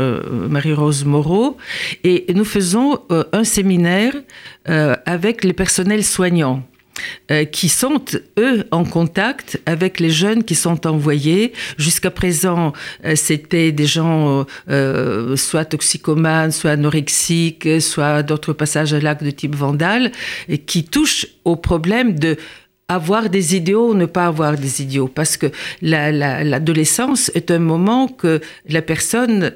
[SPEAKER 3] Marie-Rose Moreau. Et nous faisons un séminaire avec les personnels soignants. Euh, qui sont, eux, en contact avec les jeunes qui sont envoyés. Jusqu'à présent, euh, c'était des gens euh, soit toxicomanes, soit anorexiques, soit d'autres passages à l'acte de type vandale, et qui touchent au problème de avoir des idéaux ou ne pas avoir des idéaux. Parce que l'adolescence est un moment que la personne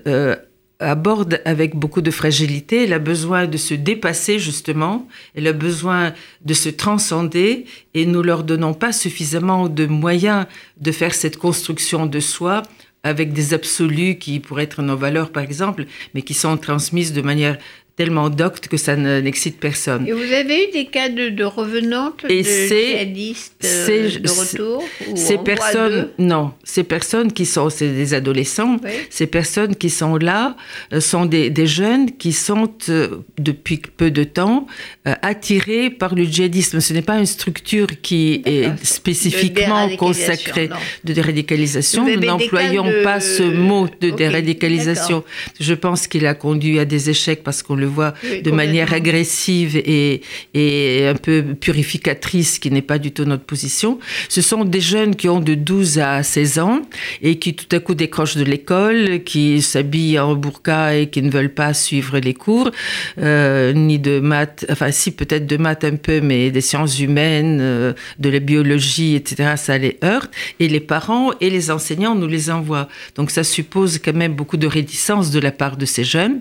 [SPEAKER 3] aborde avec beaucoup de fragilité. Elle a besoin de se dépasser justement, elle a besoin de se transcender et nous leur donnons pas suffisamment de moyens de faire cette construction de soi avec des absolus qui pourraient être nos valeurs par exemple, mais qui sont transmises de manière tellement docte que ça n'excite personne.
[SPEAKER 2] Et vous avez eu des cas de, de revenantes, et de djihadistes euh, de retour
[SPEAKER 3] Ces personnes, non, ces personnes qui sont, c'est des adolescents, ces personnes qui sont là euh, sont des, des jeunes qui sont euh, depuis peu de temps attirés par le djihadisme. Ce n'est pas une structure qui est spécifiquement consacrée de déradicalisation. Nous n'employons pas ce mot de déradicalisation. Je pense qu'il a conduit à des échecs parce qu'on le voit de manière agressive et, et un peu purificatrice, qui n'est pas du tout notre position. Ce sont des jeunes qui ont de 12 à 16 ans et qui tout à coup décrochent de l'école, qui s'habillent en burqa et qui ne veulent pas suivre les cours, euh, ni de maths, enfin si peut-être de maths un peu, mais des sciences humaines, euh, de la biologie, etc., ça les heurte. Et les parents et les enseignants nous les envoient. Donc ça suppose quand même beaucoup de réticence de la part de ces jeunes.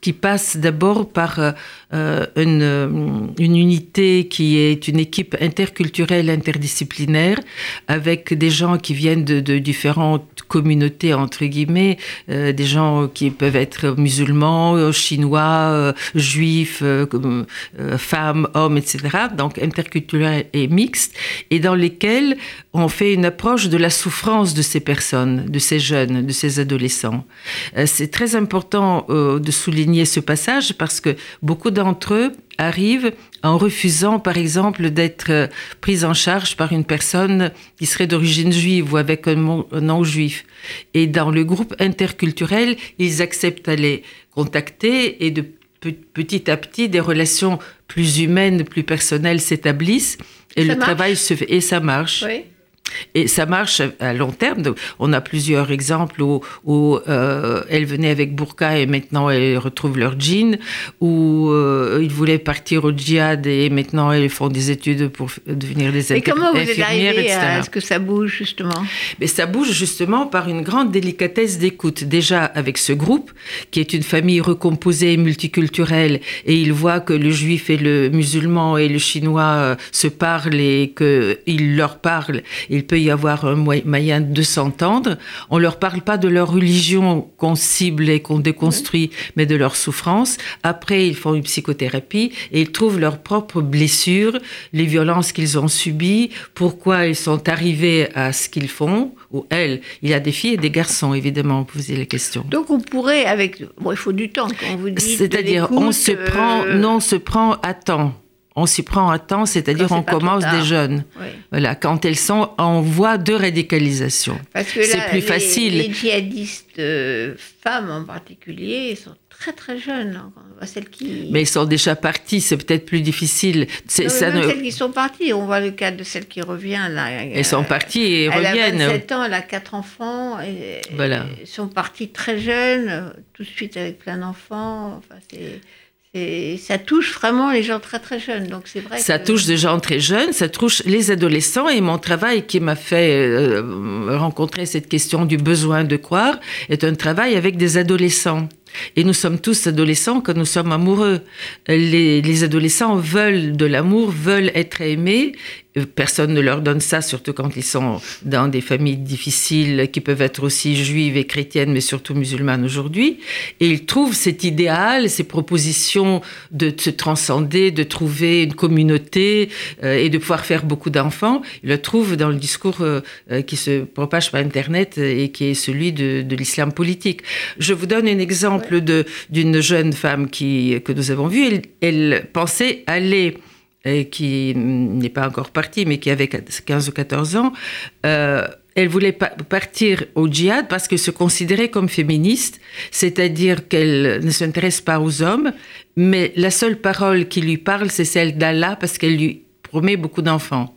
[SPEAKER 3] Qui passe d'abord par euh, euh, une, unité qui est une équipe interculturelle interdisciplinaire avec des gens qui viennent de, de différentes communautés entre guillemets, euh, des gens qui peuvent être musulmans, chinois, juifs, femmes, hommes, etc. Donc interculturel et mixte, et dans lesquels on fait une approche de la souffrance de ces personnes, de ces jeunes, de ces adolescents. C'est très important de souligner ce passage parce que beaucoup d'entre eux arrivent en refusant, par exemple, d'être pris en charge par une personne qui serait d'origine juive ou avec un nom juif. Et dans le groupe interculturel, ils acceptent à les contacter et de petit à petit, des relations plus humaines, plus personnelles s'établissent et ça le marche? travail se fait et ça marche.
[SPEAKER 2] Oui.
[SPEAKER 3] Et ça marche à long terme. Donc, on a plusieurs exemples où, où euh, elles venaient avec burqa et maintenant elles retrouvent leur jean, où euh, ils voulaient partir au djihad et maintenant elles font des études pour devenir des
[SPEAKER 2] Mais comment vous êtes arrivé à ce que ça bouge justement?
[SPEAKER 3] Mais ça bouge justement par une grande délicatesse d'écoute. Déjà avec ce groupe, qui est une famille recomposée, multiculturelle, et ils voient que le juif et le musulman et le chinois euh, se parlent et qu'ils leur parlent. Il peut y avoir un moyen de s'entendre. On leur parle pas de leur religion qu'on cible et qu'on déconstruit, mais de leur souffrance. Après, ils font une psychothérapie et ils trouvent leurs propres blessures, les violences qu'ils ont subies, pourquoi ils sont arrivés à ce qu'ils font, ou elles. Il y a des filles et des garçons, évidemment, posez les questions.
[SPEAKER 2] Donc on pourrait, avec... Bon, il faut du temps, quand vous dites...
[SPEAKER 3] C'est-à-dire, on se prend... Euh... Non, on se prend à temps on s'y prend à temps, c'est-à-dire on commence des jeunes.
[SPEAKER 2] Oui.
[SPEAKER 3] Voilà, quand elles sont en voie de radicalisation. C'est plus
[SPEAKER 2] les,
[SPEAKER 3] facile.
[SPEAKER 2] Les djihadistes euh, femmes en particulier sont très très jeunes. Hein, celles qui...
[SPEAKER 3] Mais elles sont déjà parties, c'est peut-être plus difficile.
[SPEAKER 2] C'est, ça ne... Celles qui sont parties, on voit le cas de celle qui revient. Là,
[SPEAKER 3] elles sont parties et
[SPEAKER 2] elle
[SPEAKER 3] reviennent.
[SPEAKER 2] Elle a 27 ans, elle a quatre enfants. Et,
[SPEAKER 3] voilà.
[SPEAKER 2] Elles sont parties très jeunes, tout de suite avec plein d'enfants. Enfin, c'est... Et ça touche vraiment les gens très très jeunes. Donc c'est vrai.
[SPEAKER 3] Ça
[SPEAKER 2] que...
[SPEAKER 3] touche des gens très jeunes, ça touche les adolescents. Et mon travail qui m'a fait euh, rencontrer cette question du besoin de croire est un travail avec des adolescents. Et nous sommes tous adolescents quand nous sommes amoureux. Les, les adolescents veulent de l'amour, veulent être aimés. Personne ne leur donne ça, surtout quand ils sont dans des familles difficiles qui peuvent être aussi juives et chrétiennes, mais surtout musulmanes aujourd'hui. Et ils trouvent cet idéal, ces propositions de se transcender, de trouver une communauté euh, et de pouvoir faire beaucoup d'enfants. Ils le trouvent dans le discours euh, qui se propage par Internet et qui est celui de, de l'islam politique. Je vous donne un exemple exemple d'une jeune femme qui, que nous avons vue. Elle, elle pensait aller, et qui n'est pas encore partie, mais qui avait 15 ou 14 ans, euh, elle voulait pa partir au djihad parce qu'elle se considérait comme féministe, c'est-à-dire qu'elle ne s'intéresse pas aux hommes, mais la seule parole qui lui parle, c'est celle d'Allah parce qu'elle lui promet beaucoup d'enfants.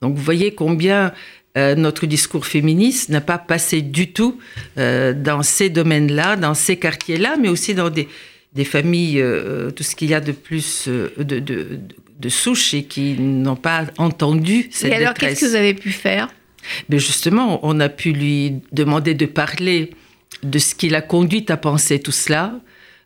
[SPEAKER 3] Donc vous voyez combien euh, notre discours féministe n'a pas passé du tout euh, dans ces domaines-là, dans ces quartiers-là, mais aussi dans des, des familles, tout ce qu'il y a de plus de, de, souches et qui n'ont pas entendu cette
[SPEAKER 2] Et alors,
[SPEAKER 3] détresse.
[SPEAKER 2] qu'est-ce que vous avez pu faire?
[SPEAKER 3] Mais justement, on a pu lui demander de parler de ce qui l'a conduite à penser tout cela,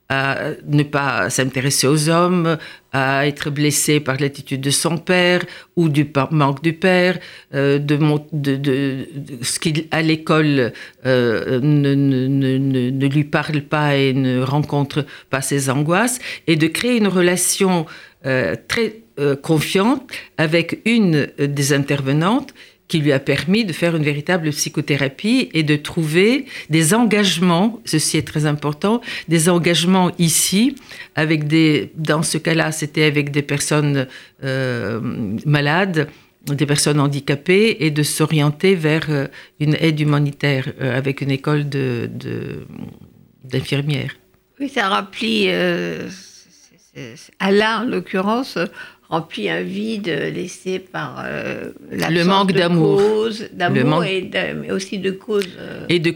[SPEAKER 3] à ne pas s'intéresser aux hommes, à être blessé par l'attitude de son père ou du manque du père, euh, de, de, de, de, ce qui à l'école euh, ne, ne, ne, ne, lui parle pas et ne rencontre pas ses angoisses, et de créer une relation euh, très confiante avec une des intervenantes qui lui a permis de faire une véritable psychothérapie et de trouver des engagements, ceci est très important, des engagements ici, avec des, dans ce cas-là, c'était avec des personnes euh, malades, des personnes handicapées, et de s'orienter vers une aide humanitaire euh, avec une école d'infirmières.
[SPEAKER 2] Oui, ça remplit, euh, Allah en l'occurrence, remplit un vide laissé par euh,
[SPEAKER 3] le manque d'amour,
[SPEAKER 2] d'amour et de, mais aussi de cause. Euh...
[SPEAKER 3] Et de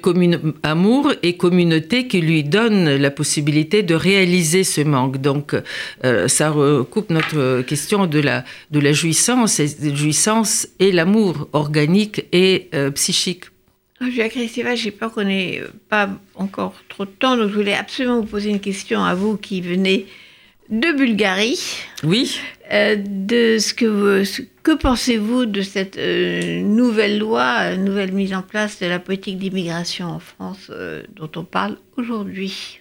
[SPEAKER 3] amour et communauté qui lui donne la possibilité de réaliser ce manque. Donc, euh, ça recoupe notre question de la, de la jouissance, et, de jouissance et l'amour organique et euh, psychique.
[SPEAKER 2] Julia Kristeva, j'ai peur qu'on n'ait pas encore trop de temps, donc je voulais absolument vous poser une question à vous qui venez de Bulgarie.
[SPEAKER 3] Oui.
[SPEAKER 2] Euh, de ce que vous, que pensez-vous de cette euh, nouvelle loi, euh, nouvelle mise en place de la politique d'immigration en France dont on parle aujourd'hui?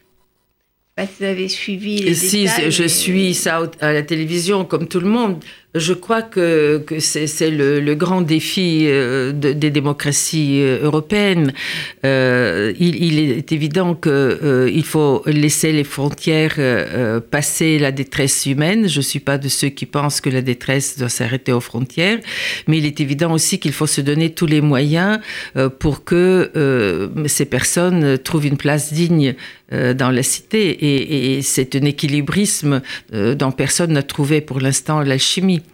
[SPEAKER 2] Je sais pas si vous avez suivi les
[SPEAKER 3] Si, je suis ça à la télévision comme tout le monde. Je crois que, que c'est le, le, grand défi euh, de, des démocraties euh, européennes. Euh, il, il, est évident qu'il euh, faut laisser les frontières euh, passer la détresse humaine. Je ne suis pas de ceux qui pensent que la détresse doit s'arrêter aux frontières, mais il est évident aussi qu'il faut se donner tous les moyens euh, pour que ces personnes trouvent une place digne dans la cité. Et, et c'est un équilibrisme dont personne n'a trouvé pour l'instant l'alchimie.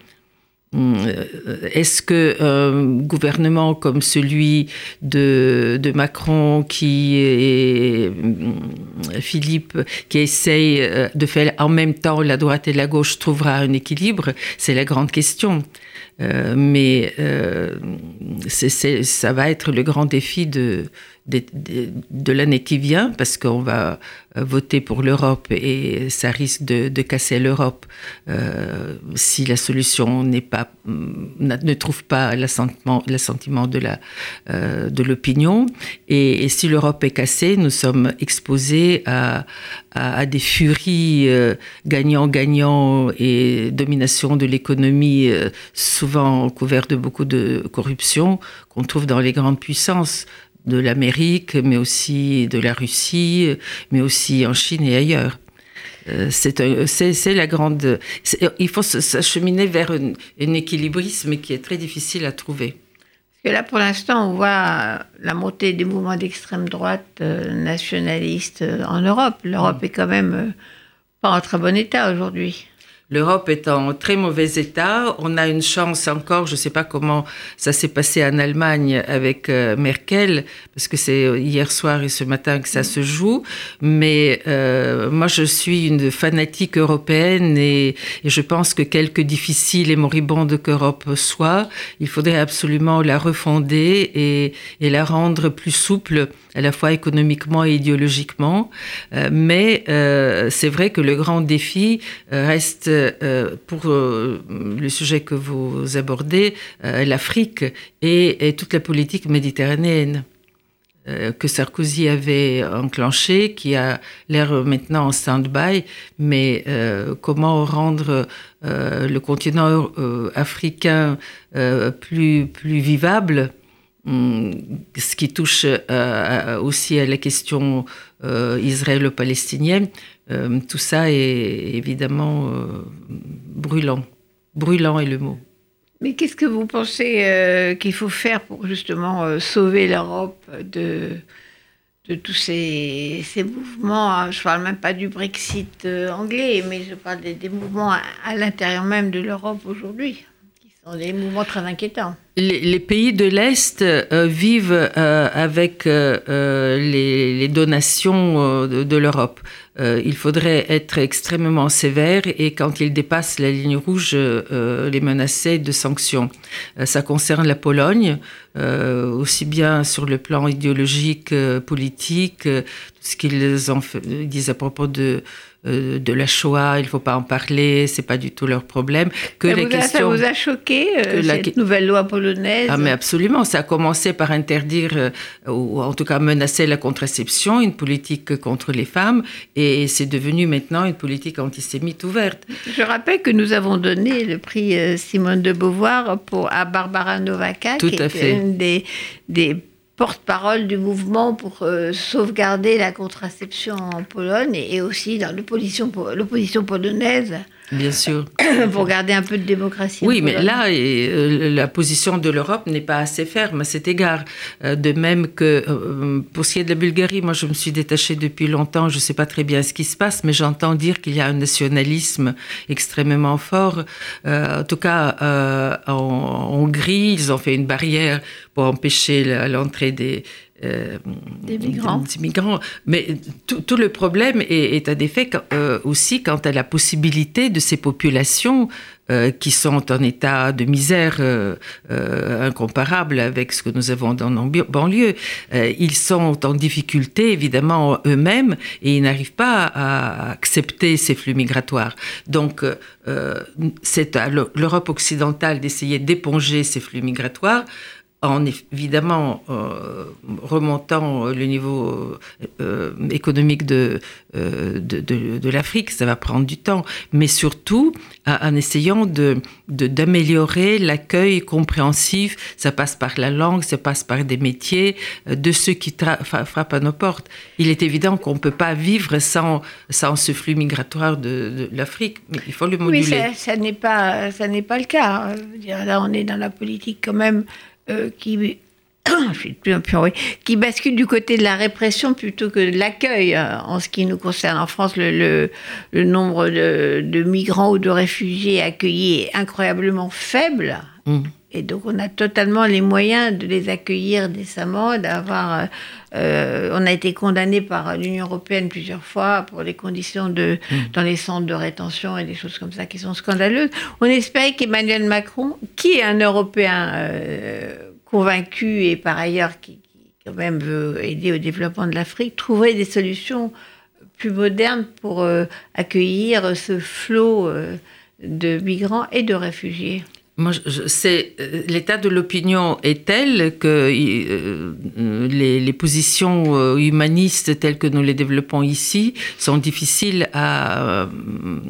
[SPEAKER 3] Euh, est-ce que un gouvernement comme celui de, Macron qui est euh, Philippe qui essaye euh, de faire en même temps la droite et la gauche trouvera un équilibre C'est la grande question. Euh, mais euh, c est, c est, ça va être le grand défi de, de, l'année qui vient parce qu'on va voter pour l'Europe et ça risque de, casser l'Europe euh, si la solution n'est pas ne trouve pas l'assentiment euh, de l'opinion. Et, si l'Europe est cassée nous sommes exposés à, à, des furies euh, gagnant gagnant et domination de l'économie euh, souvent couvert de beaucoup de corruption qu'on trouve dans les grandes puissances de l'Amérique, mais aussi de la Russie, mais aussi en Chine et ailleurs. Euh, c'est la grande. Il faut s'acheminer vers un, un équilibrisme qui est très difficile à trouver.
[SPEAKER 2] Parce que là, pour l'instant, on voit la montée des mouvements d'extrême droite euh, nationalistes euh, en Europe. L'Europe mmh. est quand même pas en très bon état aujourd'hui.
[SPEAKER 3] L'Europe est en très mauvais état. On a une chance encore, je ne sais pas comment ça s'est passé en Allemagne avec euh, Merkel, parce que c'est hier soir et ce matin que ça se joue. Mais euh, moi, je suis une fanatique européenne et, et je pense que quelque difficile et moribonde qu'Europe soit, il faudrait absolument la refonder et, et la rendre plus souple à la fois économiquement et idéologiquement. Euh, mais euh, c'est vrai que le grand défi euh, reste euh, pour euh, le sujet que vous abordez, euh, l'Afrique et, toute la politique méditerranéenne que Sarkozy avait enclenché, qui a l'air maintenant en stand-by, mais comment rendre le continent africain plus, vivable ce qui touche aussi à la question israélo-palestinienne, euh, tout ça est évidemment euh, brûlant. Brûlant est le mot.
[SPEAKER 2] Mais qu'est-ce que vous pensez euh, qu'il faut faire pour justement sauver l'Europe de, de tous ces, ces mouvements Je ne parle même pas du Brexit anglais, mais je parle des, mouvements à l'intérieur même de l'Europe aujourd'hui, mouvements très inquiétants.
[SPEAKER 3] Les, pays de l'Est euh, vivent euh, avec euh, les, donations de, l'Europe. Il faudrait être extrêmement sévère et quand ils dépassent la ligne rouge, les menacer de sanctions. Ça concerne la Pologne, aussi bien sur le plan idéologique, politique, ce qu'ils disent à propos de euh, de la Shoah, il ne faut pas en parler, c'est pas du tout leur problème.
[SPEAKER 2] Que ça, les vous a, ça vous a choqué euh, cette la... nouvelle loi polonaise
[SPEAKER 3] Ah mais absolument, ça a commencé par interdire euh, ou en tout cas menacer la contraception, une politique contre les femmes, et c'est devenu maintenant une politique antisémite ouverte.
[SPEAKER 2] Je rappelle que nous avons donné le prix Simone de Beauvoir pour à Barbara Novaka,
[SPEAKER 3] tout
[SPEAKER 2] qui
[SPEAKER 3] à
[SPEAKER 2] est
[SPEAKER 3] fait.
[SPEAKER 2] une des, des porte-parole du mouvement pour euh, sauvegarder la contraception en Pologne et, et aussi dans l'opposition polonaise.
[SPEAKER 3] Bien sûr. (coughs)
[SPEAKER 2] pour garder un peu de démocratie.
[SPEAKER 3] Oui, mais là, euh, la position de l'Europe n'est pas assez ferme à cet égard. Euh, de même que euh, pour ce qui est de la Bulgarie, moi je me suis détachée depuis longtemps, je ne sais pas très bien ce qui se passe, mais j'entends dire qu'il y a un nationalisme extrêmement fort. Euh, en tout cas, euh, en Hongrie, ils ont fait une barrière pour empêcher l'entrée des,
[SPEAKER 2] euh, des migrants.
[SPEAKER 3] migrants. Mais tout, le problème est, est un effet euh, aussi quant à la possibilité de ces populations euh, qui sont en état de misère incomparable avec ce que nous avons dans nos banlieues. ils sont en difficulté, évidemment, eux-mêmes, et ils n'arrivent pas à accepter ces flux migratoires. Donc, c'est à l'Europe occidentale d'essayer d'éponger ces flux migratoires en évidemment euh, remontant le niveau euh, économique de, euh, de, de, l'Afrique, ça va prendre du temps, mais surtout en essayant d'améliorer de, l'accueil compréhensif, ça passe par la langue, ça passe par des métiers, de ceux qui frappent à nos portes. Il est évident qu'on ne peut pas vivre sans, sans ce flux migratoire de, l'Afrique, mais il faut le moduler.
[SPEAKER 2] Oui, ça, ça n'est pas, pas le cas. Là, on est dans la politique quand même euh, qui (coughs) qui bascule du côté de la répression plutôt que de l'accueil. Euh, en ce qui nous concerne en France, le, le, nombre de, migrants ou de réfugiés accueillis est incroyablement faible. Mmh. Et donc, on a totalement les moyens de les accueillir décemment, d'avoir. Euh, on a été condamné par l'Union européenne plusieurs fois pour les conditions de, mmh. dans les centres de rétention et des choses comme ça qui sont scandaleuses. On espère qu'Emmanuel Macron, qui est un Européen convaincu et par ailleurs qui, quand même veut aider au développement de l'Afrique, trouverait des solutions plus modernes pour euh, accueillir ce flot euh, de migrants et de réfugiés.
[SPEAKER 3] Moi, c'est euh, l'état de l'opinion est tel que euh, les, positions euh, humanistes telles que nous les développons ici sont difficiles à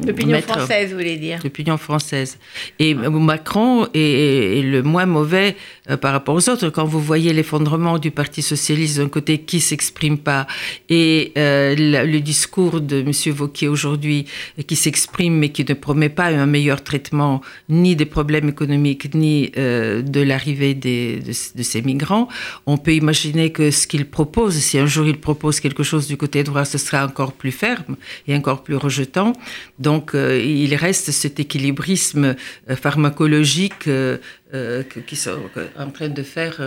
[SPEAKER 2] l'opinion française, vous voulez dire
[SPEAKER 3] L'opinion française. Et Macron est, le moins mauvais par rapport aux autres. Quand vous voyez l'effondrement du Parti socialiste d'un côté qui s'exprime pas et le, discours de M. Vauquier aujourd'hui qui s'exprime mais qui ne promet pas un meilleur traitement ni des problèmes économique ni euh, de l'arrivée de, de, ces migrants. On peut imaginer que ce qu'il propose, si un jour il propose quelque chose du côté droit, ce sera encore plus ferme et encore plus rejetant. Donc euh, il reste cet équilibrisme euh, qui sont en train de faire...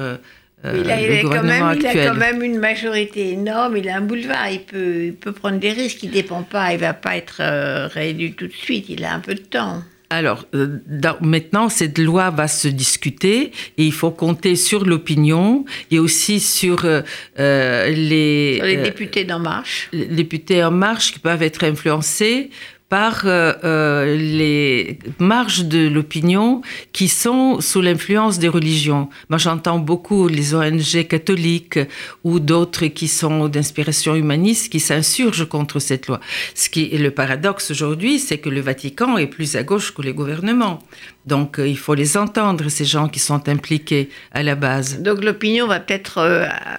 [SPEAKER 2] il, a, il, quand même, il, a, quand même, une majorité énorme, il a un boulevard, il peut, il peut prendre des risques, il ne dépend pas, il ne va pas être réélu tout de suite, il a un peu de temps.
[SPEAKER 3] Alors, euh, maintenant, cette loi va se discuter et il faut compter sur l'opinion et aussi sur euh,
[SPEAKER 2] euh, les... les députés d'En Marche.
[SPEAKER 3] Les députés En Marche qui peuvent être influencés par euh, euh, les marges de l'opinion qui sont sous l'influence des religions. Moi, j'entends beaucoup les ONG catholiques ou d'autres qui sont d'inspiration humaniste qui s'insurgent contre cette loi. Ce qui est le paradoxe aujourd'hui, c'est que le Vatican est plus à gauche que les gouvernements. Donc, euh, il faut les entendre, ces gens qui sont impliqués à la base.
[SPEAKER 2] Donc, l'opinion va peut-être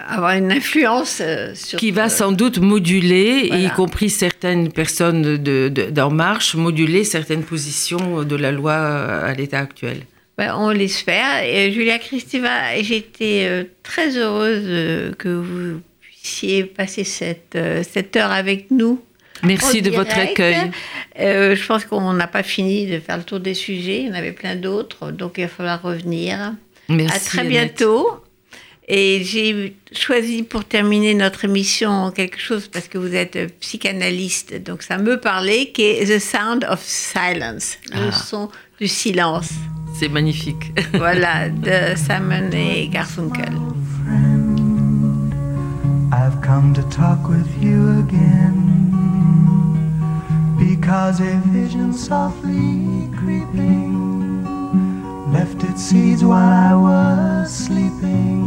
[SPEAKER 2] avoir une influence sur...
[SPEAKER 3] Qui va sans doute moduler, y compris certaines personnes de, de en marche moduler certaines positions de la loi à l'état actuel.
[SPEAKER 2] Ben, on l'espère. Et Julia Christiva, j'étais euh, très heureuse euh, que vous puissiez passer cette, euh, cette heure avec nous.
[SPEAKER 3] Merci de votre accueil.
[SPEAKER 2] je pense qu'on n'a pas fini de faire le tour des sujets. Il y en avait plein d'autres, donc il va falloir revenir.
[SPEAKER 3] Merci,
[SPEAKER 2] à très bientôt. Et j'ai choisi pour terminer notre émission quelque chose parce que vous êtes psychanalyste, donc ça me parlait, qui est The Sound of Silence, le ah. son du silence.
[SPEAKER 3] C'est magnifique. (laughs)
[SPEAKER 2] voilà, de Simon et Garfunkel.
[SPEAKER 4] I've come to talk with you again because a vision softly creeping left its seeds while I was sleeping.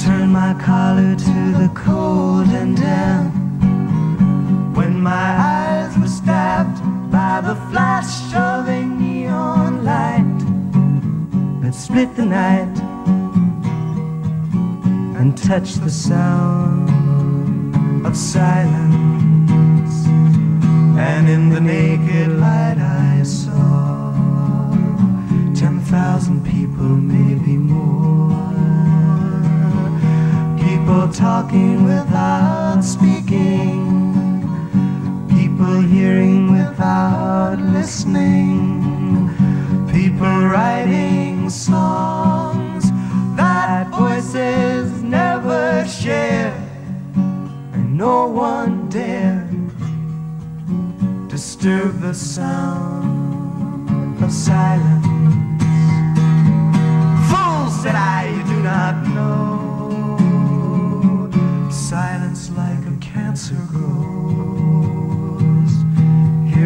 [SPEAKER 4] turn my collar to the cold and damp. When my eyes were stabbed by the flash of a neon light that split the night and touched the sound of silence. And in the naked light I saw ten thousand people, maybe People talking without speaking, people hearing without listening, people writing songs that voices never share, and no one dare disturb the sound of silence. Fools said I, you do not know. Hear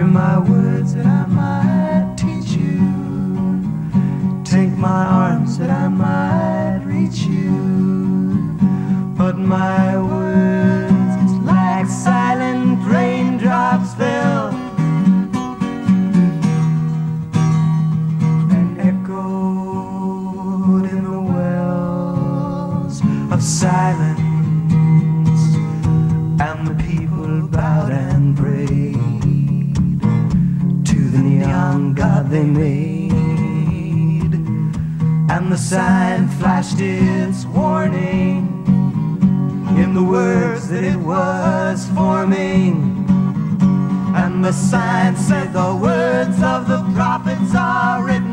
[SPEAKER 4] my words that I might teach you. Take my arms that I might reach you. But my sign flashed its warning in the words that it was forming. And the sign said the words of the prophets are written